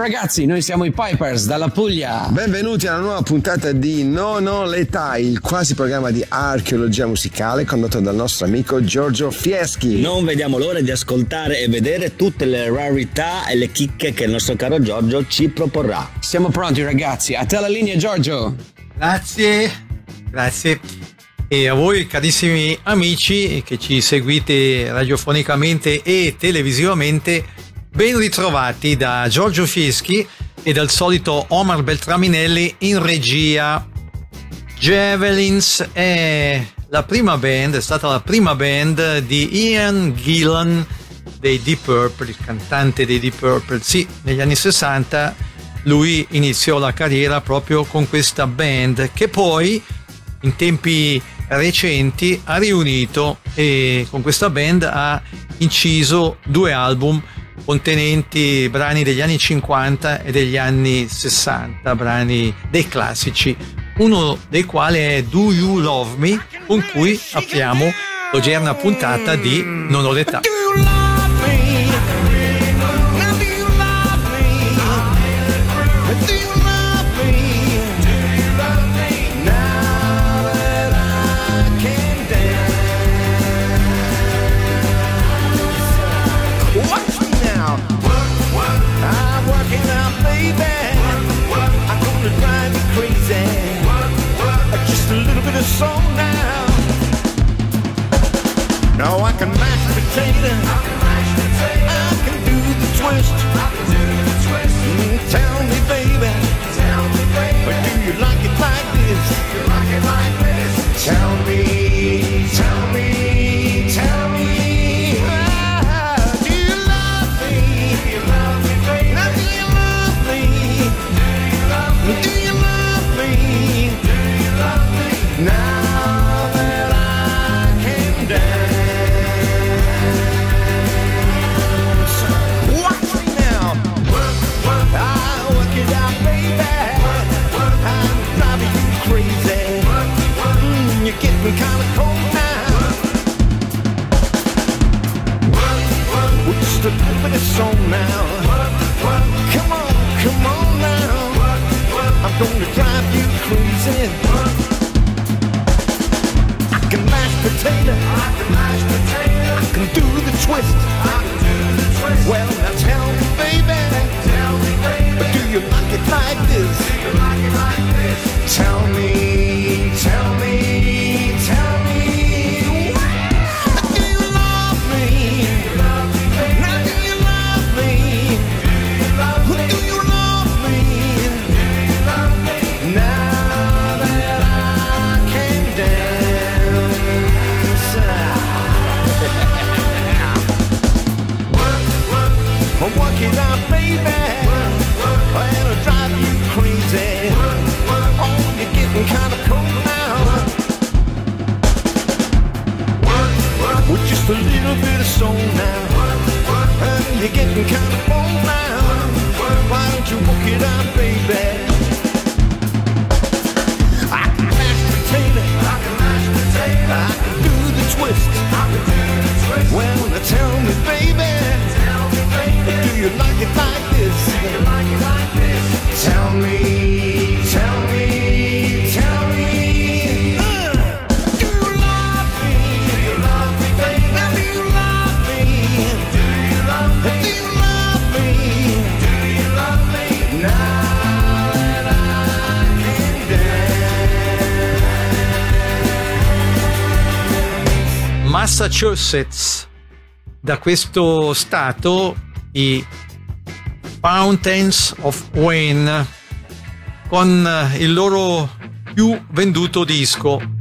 Ragazzi, noi siamo i Pipers dalla Puglia. Benvenuti alla nuova puntata di Non ho l'età, il quasi programma di archeologia musicale condotto dal nostro amico Giorgio Fieschi. Non vediamo l'ora di ascoltare e vedere tutte le rarità e le chicche che il nostro caro Giorgio ci proporrà. Siamo pronti ragazzi, a te la linea Giorgio. Grazie, grazie. E a voi carissimi amici che ci seguite radiofonicamente e televisivamente, ben ritrovati da Giorgio Fieschi e dal solito Omar Beltraminelli in regia. Javelins è la prima band, è stata la prima band di Ian Gillan dei Deep Purple, il cantante dei Deep Purple. Sì, negli anni 60 lui iniziò la carriera proprio con questa band che poi in tempi recenti ha riunito e con questa band ha inciso due album contenenti brani degli anni 50 e degli anni 60, brani dei classici, uno dei quali è Do You Love Me, con cui apriamo l'odierna puntata di Non ho l'età. Soul now. Now I can mash potato. I can do the twist. Mm, tell me, baby. But do you like it like this? Tell me, song now. Come on, come on now. I'm gonna drive you crazy. I can mash potato. I can do the twist. I can do the twist. Well, now tell me, baby. Do you like it like this? Tell me, tell me, tell me. Baby. And I drive you crazy. Oh, you're getting kinda cold now. Just a little bit of soul now. You're getting kinda cold now. Why don't you work it out, baby? Massachusetts. Da questo stato i Fountains of Wayne con il loro più venduto disco.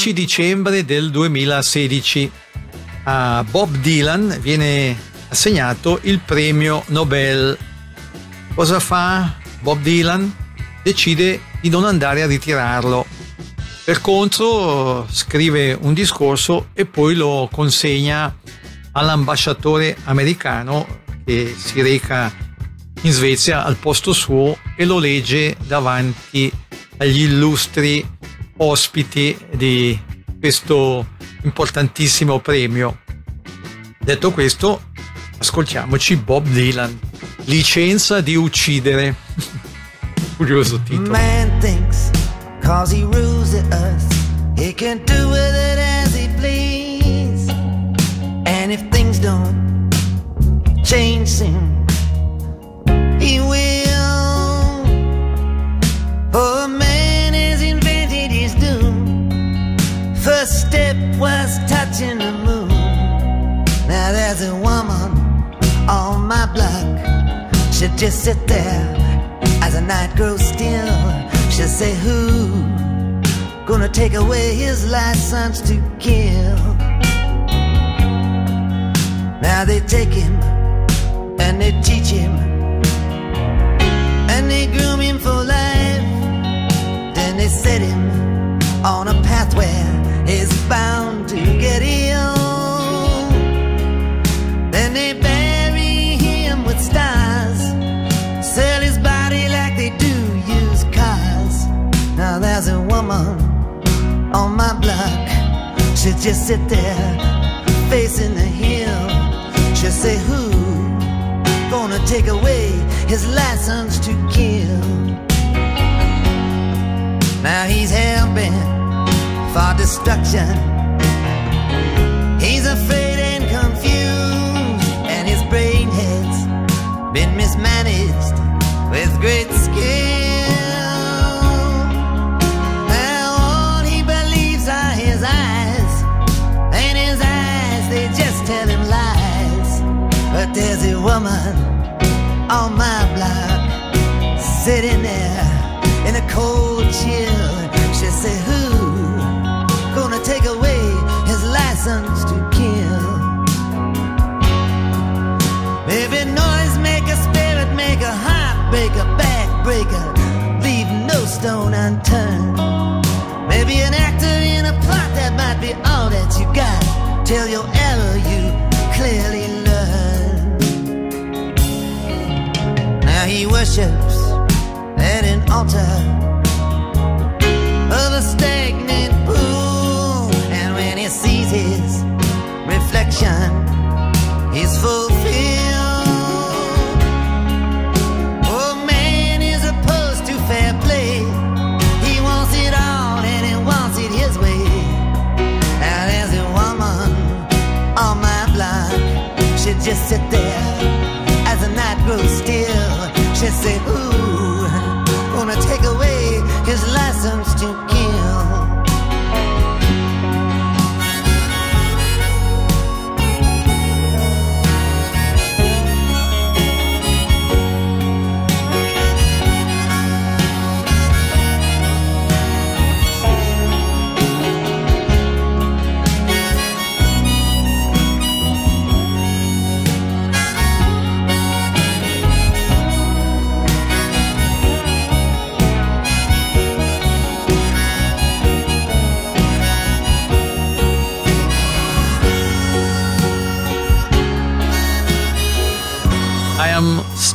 10 dicembre del 2016 a Bob Dylan viene assegnato il premio Nobel. Cosa fa Bob Dylan? Decide di non andare a ritirarlo. Per contro scrive un discorso e poi lo consegna all'ambasciatore americano che si reca in Svezia al posto suo e lo legge davanti agli illustri ospiti di questo importantissimo premio. Detto questo, ascoltiamoci Bob Dylan, licenza di uccidere. Curioso titolo. Man thinks cause he rules the earth, he can do with it as he please. And if things don't change soon, he will. For man First step was touching the moon. Now there's a woman on my block. She'll just sit there as the night grows still. She'll say, Who gonna take away his license to kill? Now they take him and they teach him and they groom him for life. Then they set him on a path where he's bound to get ill. Then they bury him with stars, sell his body like they do cars. Now there's a woman on my block, she'll just sit there facing the hill. She'll say, Who gonna take away his license to kill? Now he's hell bent for destruction. He's afraid and confused, and his brain has been mismanaged with great skill. Now all he believes are his eyes, and his eyes they just tell him lies. But there's a woman on my block sitting there in a cold chill. Stone unturned. Maybe an actor in a plot that might be all that you got till your error you clearly learn. Now he worships at an altar of a stagnant pool, and when he sees his reflection, Just sit there as the night grows still. She say, Ooh, gonna take away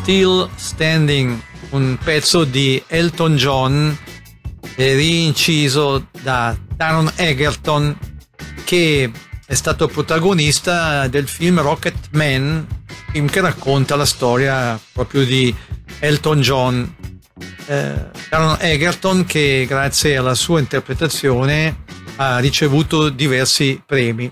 Still Standing, un pezzo di Elton John eh, rinciso da Taron Egerton che è stato protagonista del film Rocket Man, film che racconta la storia proprio di Elton John. Eh, Taron Egerton che grazie alla sua interpretazione ha ricevuto diversi premi.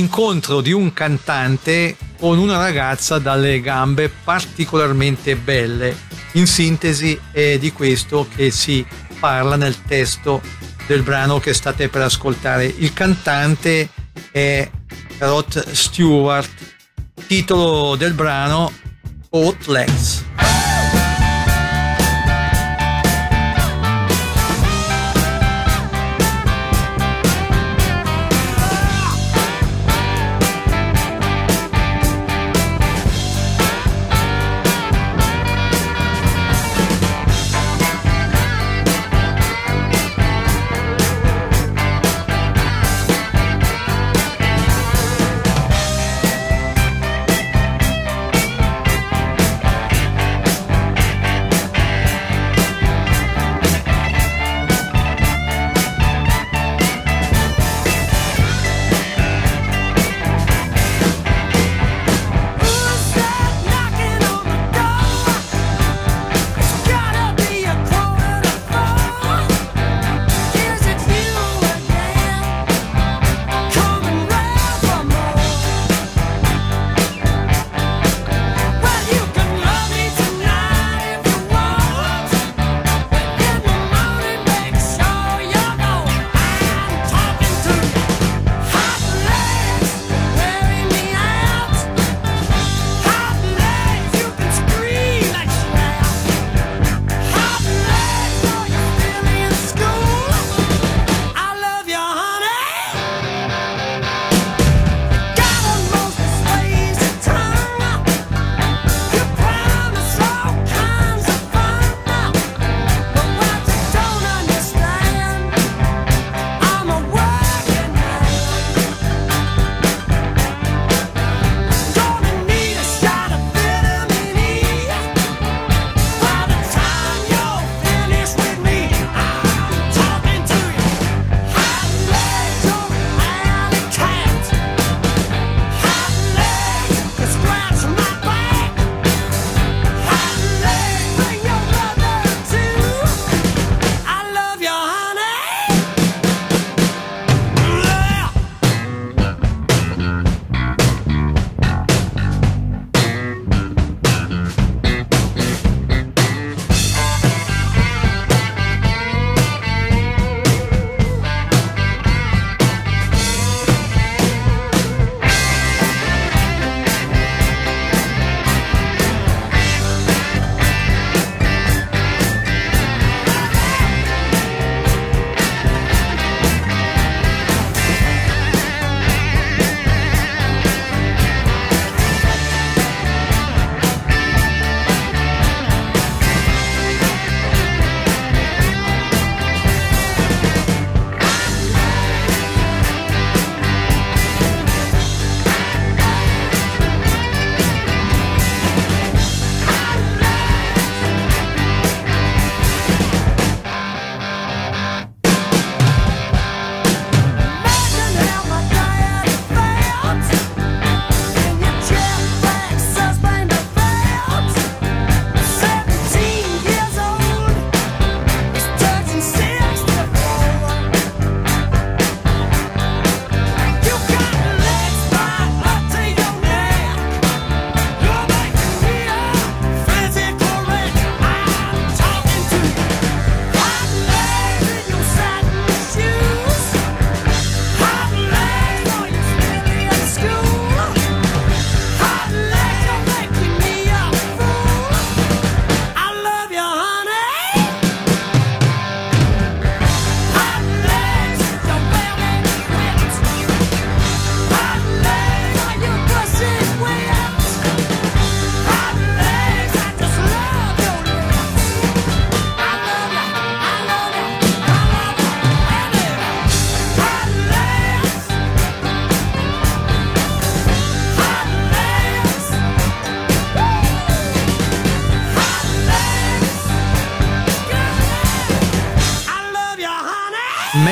l'incontro di un cantante con una ragazza dalle gambe particolarmente belle. In sintesi è di questo che si parla nel testo del brano che state per ascoltare. Il cantante è Rod Stewart, titolo del brano Outlegs.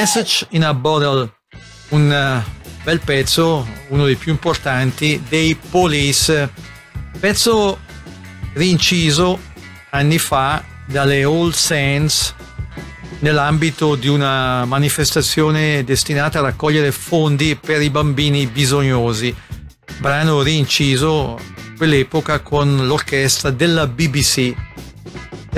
Message in a Bottle, un eh, bel pezzo, uno dei più importanti dei Police, pezzo rinciso anni fa dalle All Saints nell'ambito di una manifestazione destinata a raccogliere fondi per i bambini bisognosi. Brano rinciso quell'epoca con l'orchestra della BBC.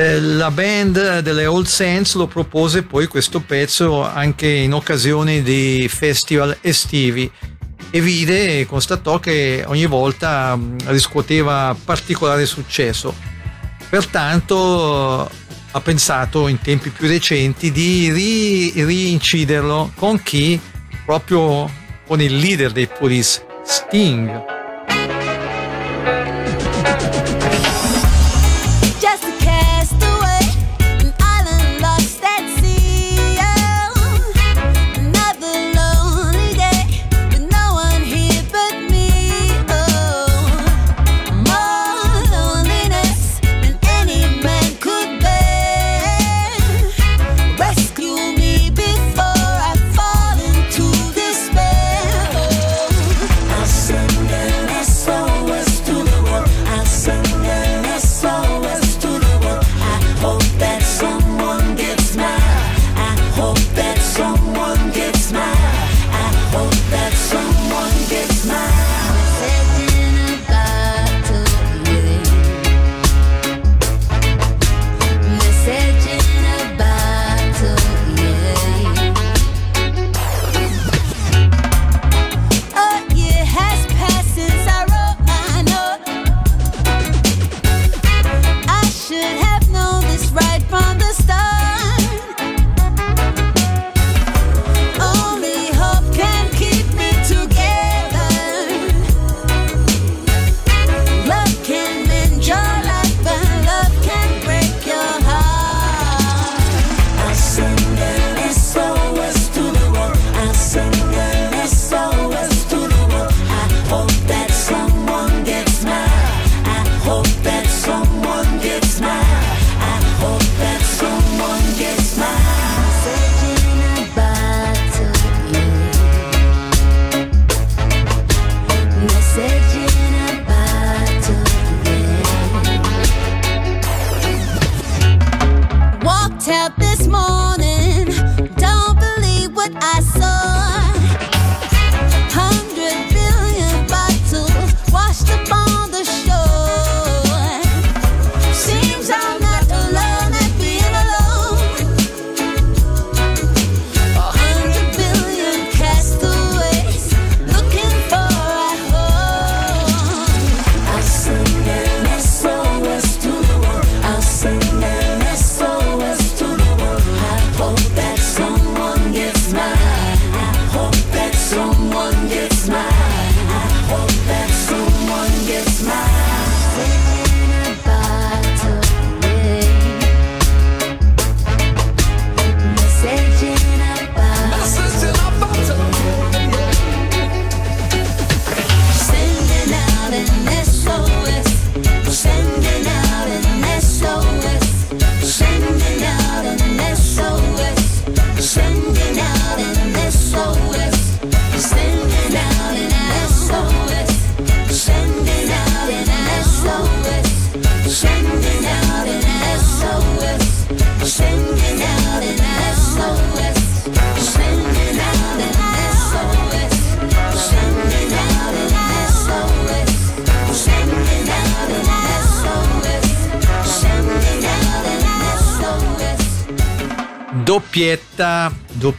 Eh, La band delle Old Saints lo propose poi questo pezzo anche in occasione di festival estivi e vide e constatò che ogni volta mh, riscuoteva particolare successo. Pertanto ha pensato in tempi più recenti di ri- rinciderlo con chi? Proprio con il leader dei Police, Sting.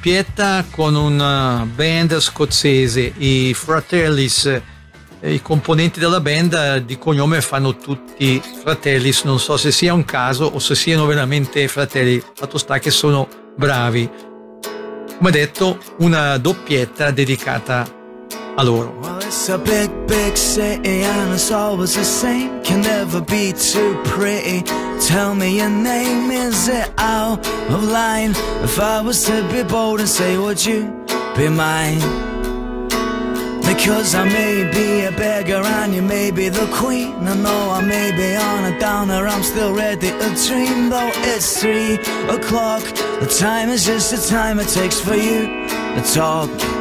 Doppietta, con una band scozzese, i Fratellis. Eh, I componenti della band eh, di cognome fanno tutti Fratellis, non so se sia un caso o se siano veramente fratelli, fatto sta che sono bravi. Come detto, una doppietta dedicata a Allora. Well, it's a big, big city and it's always the same. Can never be too pretty. Tell me your name, is it out of line? If I was to be bold and say, would you be mine? Because I may be a beggar and you may be the queen. I know I may be on a downer, I'm still ready to dream. Though it's three o'clock, the time is just the time it takes for you to talk.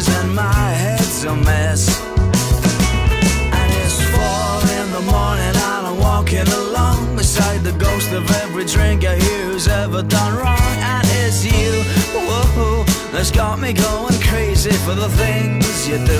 tears and my head's a mess. And it's four in the morning and I'm walking along beside the ghost of every drinker who's ever done wrong. And it's you, whoa, that's got me going crazy for the things you do.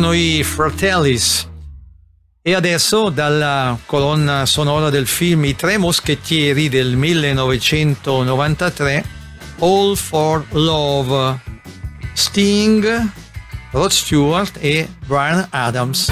erano i Fratellis. E adesso dalla colonna sonora del film I tre moschettieri del 1993, All for Love, Sting, Rod Stewart e Brian Adams.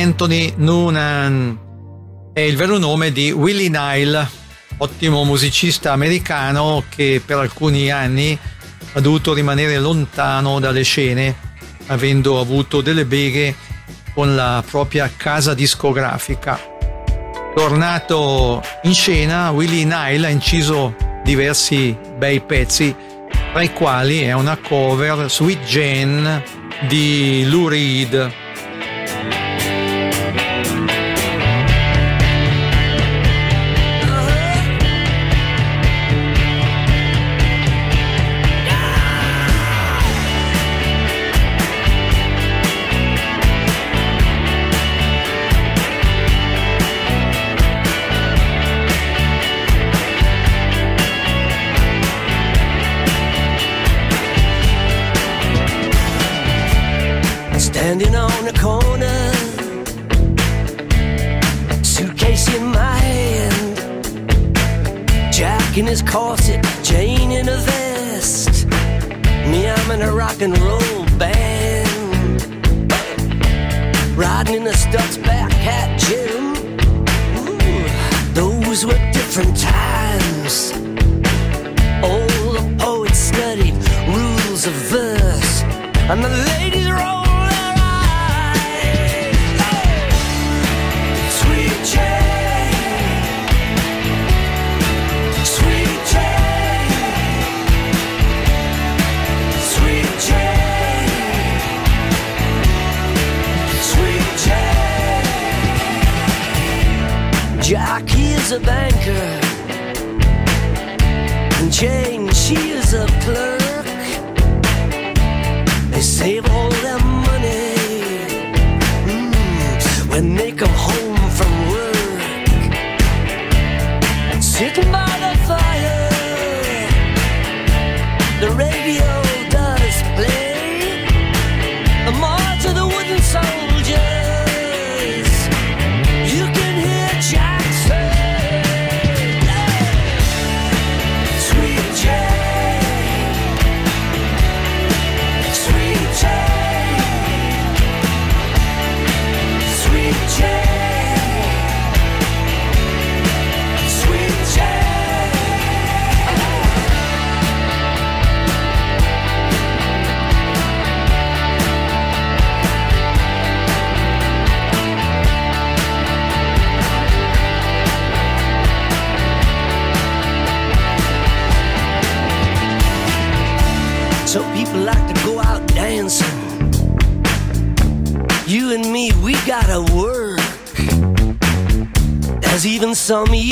Anthony Noonan. È il vero nome di Willie Nile, ottimo musicista americano che per alcuni anni ha dovuto rimanere lontano dalle scene, avendo avuto delle beghe con la propria casa discografica. Tornato in scena, Willie Nile ha inciso diversi bei pezzi, tra i quali è una cover Sweet Jane di Lou Reed. tell me.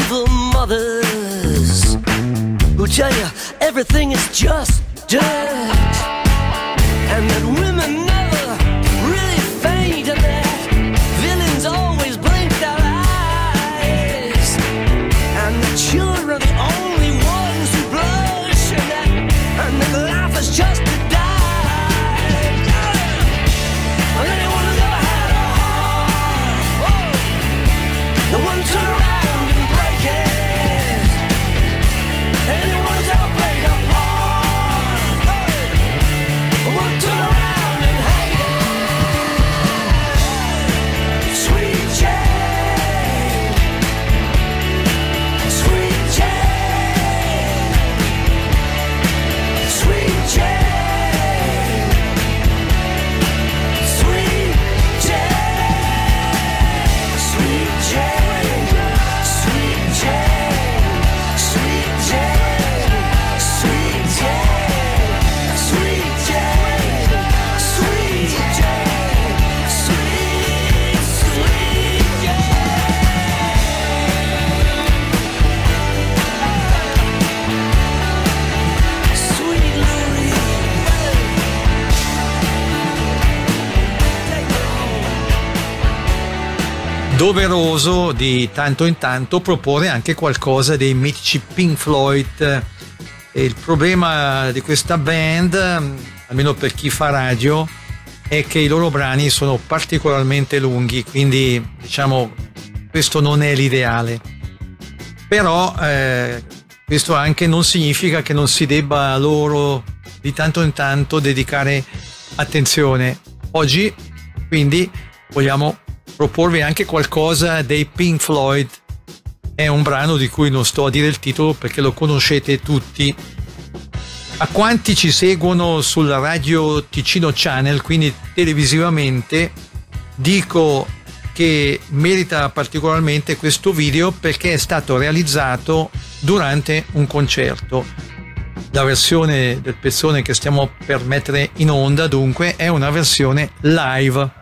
doveroso di tanto in tanto proporre anche qualcosa dei mitici Pink Floyd. E il problema di questa band, almeno per chi fa radio, è che i loro brani sono particolarmente lunghi, quindi diciamo questo non è l'ideale. Però eh, questo anche non significa che non si debba loro di tanto in tanto dedicare attenzione. Oggi quindi vogliamo proporvi anche qualcosa dei Pink Floyd. È un brano di cui non sto a dire il titolo perché lo conoscete tutti. A quanti ci seguono sul radio Ticino Channel, quindi televisivamente, dico che merita particolarmente questo video perché è stato realizzato durante un concerto. La versione del pezzone che stiamo per mettere in onda dunque è una versione live.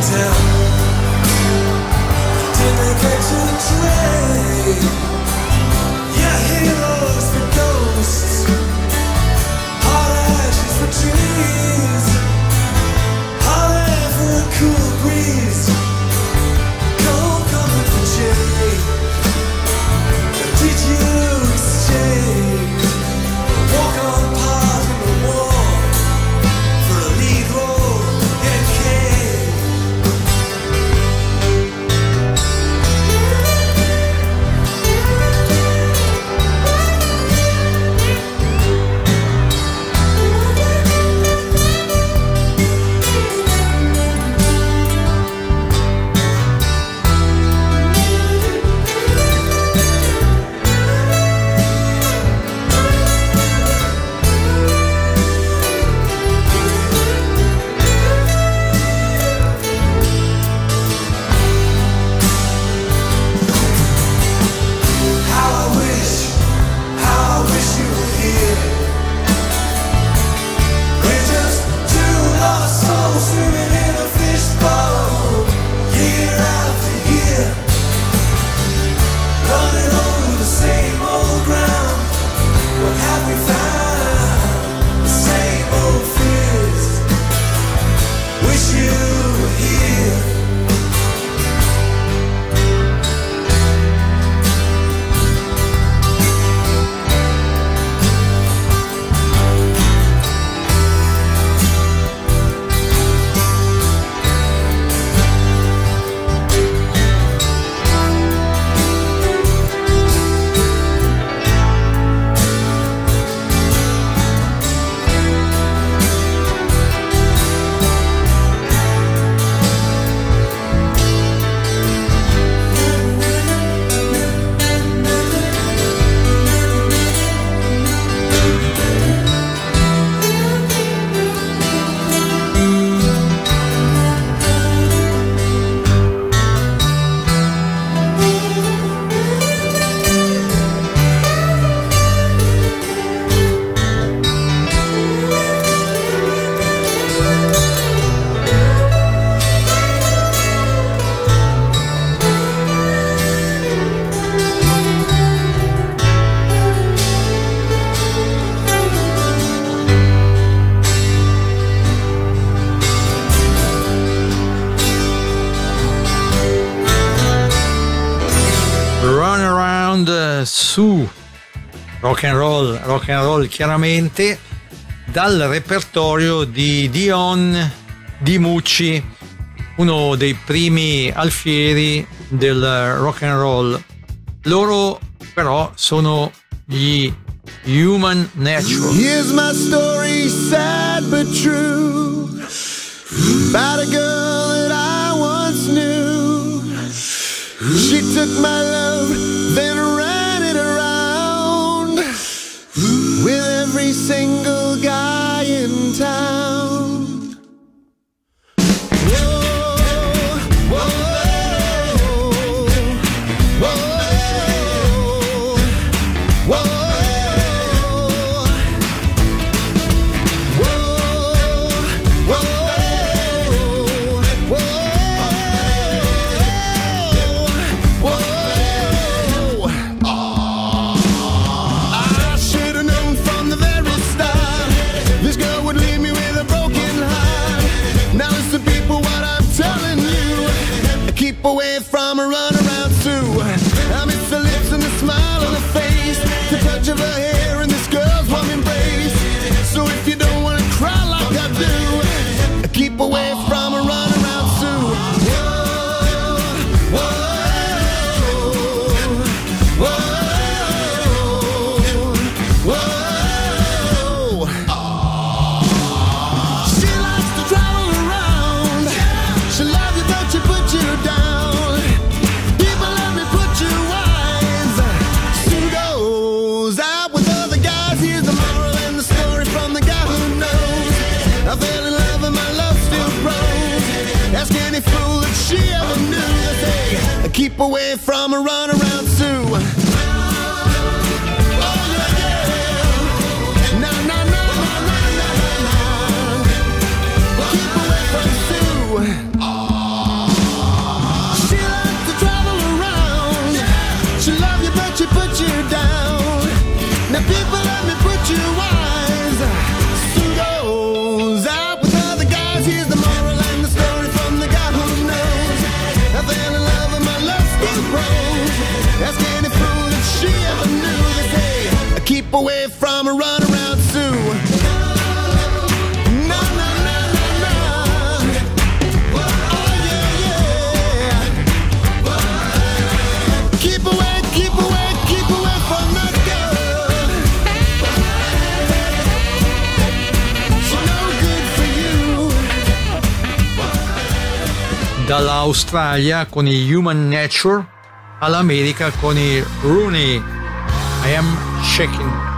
down. Did they catch a train? rock and roll, rock and roll chiaramente, dal repertorio di Dion Di Mucci, uno dei primi alfieri del rock and roll. Loro però sono gli Human Natural. Here's my story, sad but true. About a girl that I once knew. She took my love. every single guy in town. dall'Australia con i Human Nature all'America con i Rooney. I am shaking.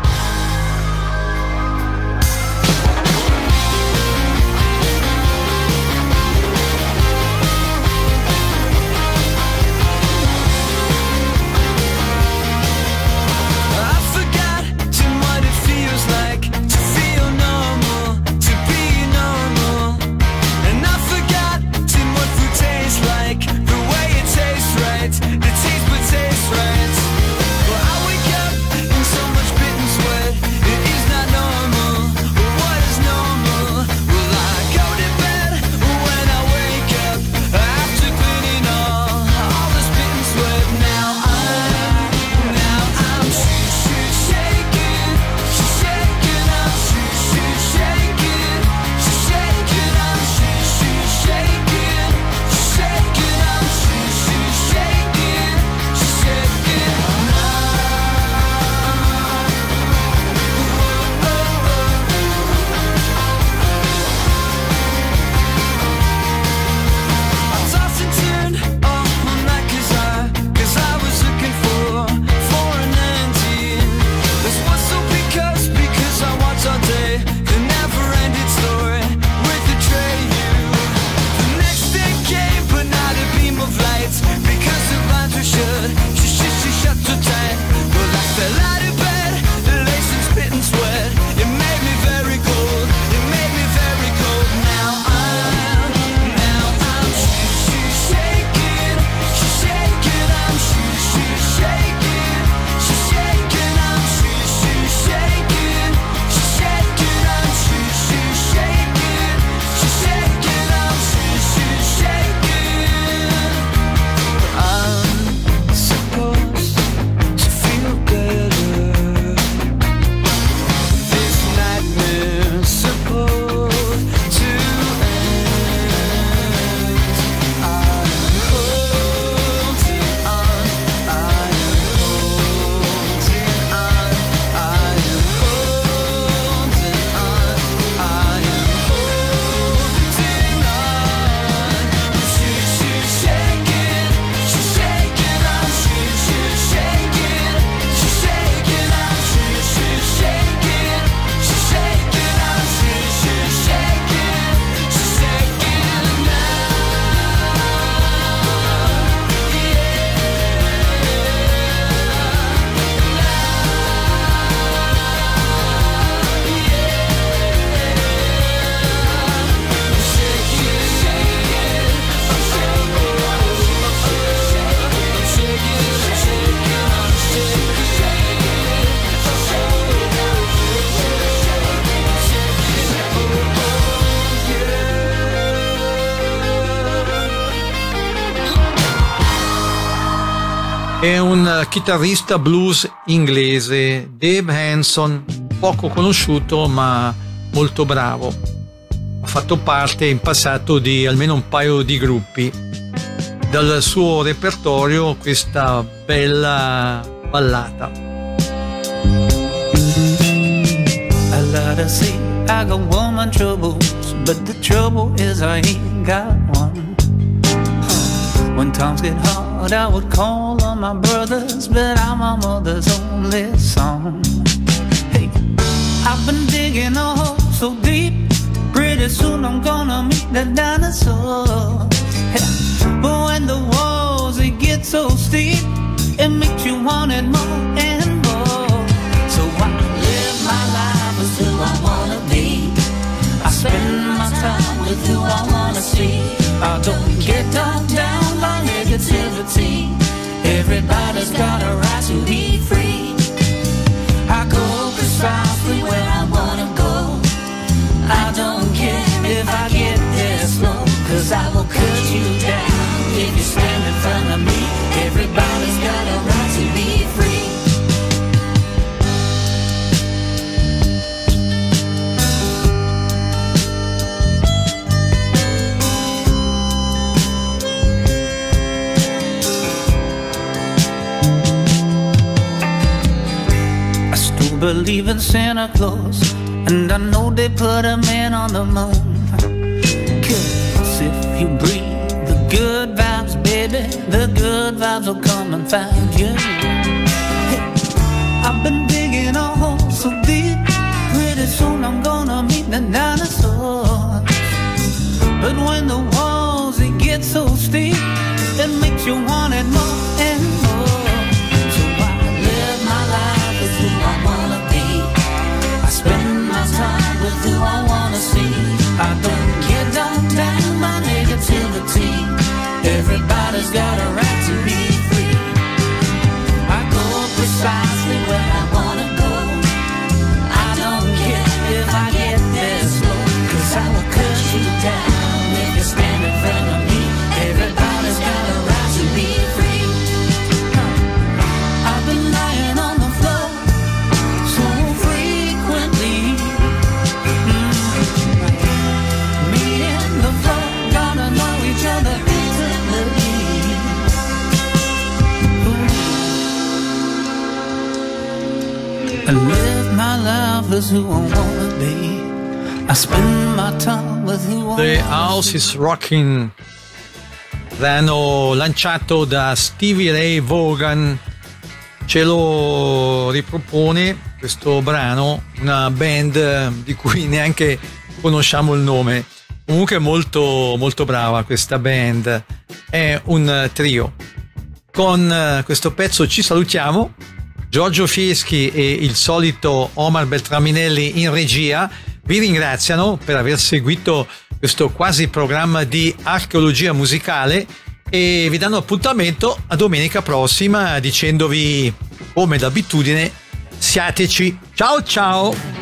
Un chitarrista blues inglese, Dave Hanson, poco conosciuto ma molto bravo. Ha fatto parte in passato di almeno un paio di gruppi. Dal suo repertorio questa bella ballata. I love to see I got woman troubles, but the trouble is I ain't got one. When times get hard, I would call my brothers, but I'm my mother's only son. Hey, I've been digging a hole so deep, pretty soon I'm gonna meet the dinosaur. But when the walls they get so steep, it makes you want it more and more. So I live my life as who I wanna be. I spend my time with who I wanna see. I don't get dumped down by negativity. Everybody's got a right to be free. I go precisely where I wanna go. I don't care if I get there slow, cause I will cut you down if you stand in front of me. Everybody's got a right to be free. Believe in Santa Claus, and I know they put a man on the moon. Cause if you breathe the good vibes, baby, the good vibes will come and find you. Hey, I've been digging a hole so deep, pretty soon I'm gonna meet the dinosaurs. But when the walls they get so steep, it makes you want it more more. With who I wanna see. I don't House is Rocking l'hanno lanciato da Stevie Ray Vaughan. Ce lo ripropone questo brano una band di cui neanche conosciamo il nome. Comunque molto molto brava questa band. È un trio. Con eh, questo pezzo ci salutiamo. Giorgio Fieschi e il solito Omar Beltraminelli in regia. Vi ringraziano per aver seguito questo quasi programma di archeologia musicale e vi danno appuntamento a domenica prossima dicendovi come d'abitudine siateci. Ciao ciao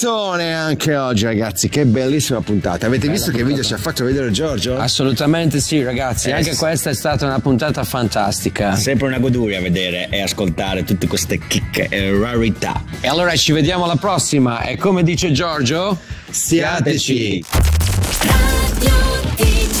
Puntatone anche oggi, ragazzi. Che bellissima puntata. Avete visto che video ci ha fatto vedere Giorgio? Assolutamente sì, ragazzi. Eh, Anche sì. questa è stata una puntata fantastica. Sempre una goduria vedere e ascoltare tutte queste chicche e rarità. E allora ci vediamo alla prossima. E come dice Giorgio, Siateci.